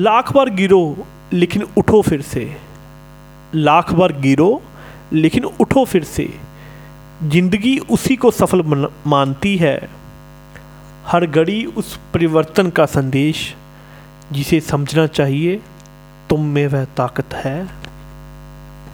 लाख बार गिरो, लेकिन उठो फिर से। लाख बार गिरो, लेकिन उठो फिर से। ज़िंदगी उसी को सफल मानती है। हर घड़ी उस परिवर्तन का संदेश, जिसे समझना चाहिए, तुम में वह ताकत है।